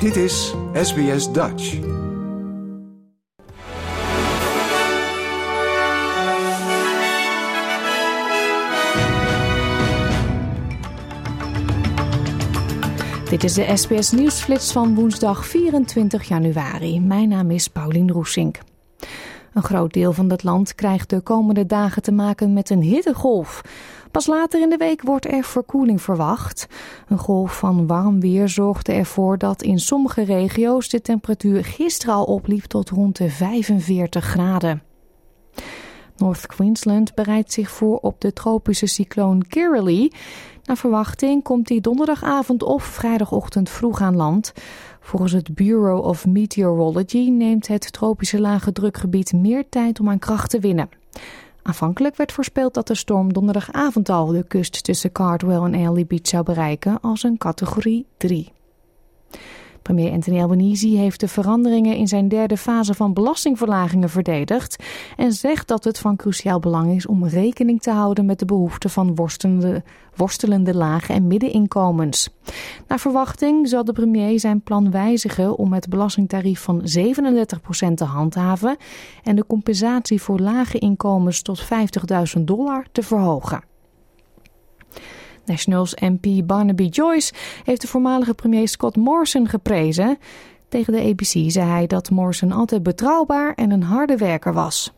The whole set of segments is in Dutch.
Dit is SBS Dutch. Dit is de SBS Nieuwsflits van woensdag 24 januari. Mijn naam is Paulien Roesink. Een groot deel van het land krijgt de komende dagen te maken met een hittegolf. Pas later in de week wordt er verkoeling verwacht. Een golf van warm weer zorgde ervoor dat in sommige regio's de temperatuur gisteren al opliep tot rond de 45 graden. North Queensland bereidt zich voor op de tropische cycloon Kirrily. Naar verwachting komt die donderdagavond of vrijdagochtend vroeg aan land. Volgens het Bureau of Meteorology neemt het tropische lage drukgebied meer tijd om aan kracht te winnen. Aanvankelijk werd voorspeld dat de storm donderdagavond al de kust tussen Cardwell en Ailey Beach zou bereiken als een categorie 3. Premier Anthony Albanese heeft de veranderingen in zijn derde fase van belastingverlagingen verdedigd en zegt dat het van cruciaal belang is om rekening te houden met de behoeften van worstelende, worstelende lage en middeninkomens. Naar verwachting zal de premier zijn plan wijzigen om het belastingtarief van 37% te handhaven en de compensatie voor lage inkomens tot 50.000 dollar te verhogen. Nationals MP Barnaby Joyce heeft de voormalige premier Scott Morrison geprezen. Tegen de ABC zei hij dat Morrison altijd betrouwbaar en een harde werker was.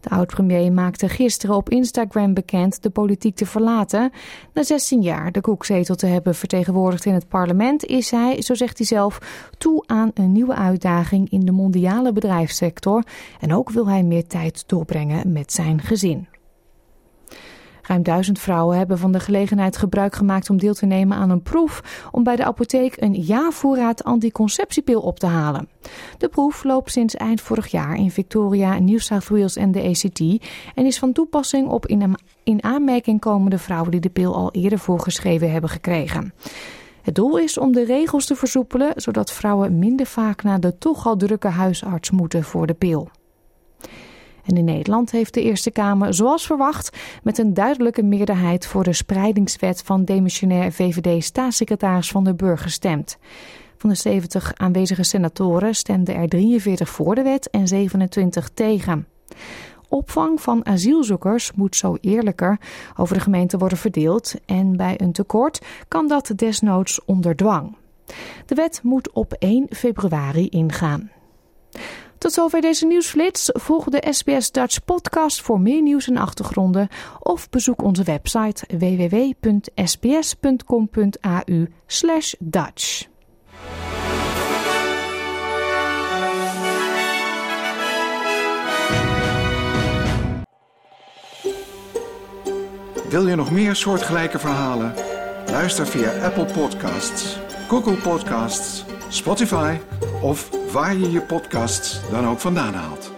De oud-premier maakte gisteren op Instagram bekend de politiek te verlaten. Na 16 jaar de koekzetel te hebben vertegenwoordigd in het parlement is hij, zo zegt hij zelf, toe aan een nieuwe uitdaging in de mondiale bedrijfssector. En ook wil hij meer tijd doorbrengen met zijn gezin. Ruim duizend vrouwen hebben van de gelegenheid gebruik gemaakt om deel te nemen aan een proef om bij de apotheek een jaarvoorraad anticonceptiepil op te halen. De proef loopt sinds eind vorig jaar in Victoria, New South Wales en de ACT en is van toepassing op in, in aanmerking komende vrouwen die de pil al eerder voorgeschreven hebben gekregen. Het doel is om de regels te versoepelen, zodat vrouwen minder vaak naar de toch al drukke huisarts moeten voor de pil. En in Nederland heeft de Eerste Kamer, zoals verwacht, met een duidelijke meerderheid voor de spreidingswet van demissionair VVD-staatssecretaris Van der Burg gestemd. Van de 70 aanwezige senatoren stemden er 43 voor de wet en 27 tegen. Opvang van asielzoekers moet zo eerlijker over de gemeente worden verdeeld en bij een tekort kan dat desnoods onder dwang. De wet moet op 1 februari ingaan. Tot zover deze nieuwsflits. Volg de SBS Dutch podcast voor meer nieuws en achtergronden. Of bezoek onze website www.sbs.com.au Dutch. Wil je nog meer soortgelijke verhalen? Luister via Apple Podcasts, Google Podcasts, Spotify of waar je je podcasts dan ook vandaan haalt.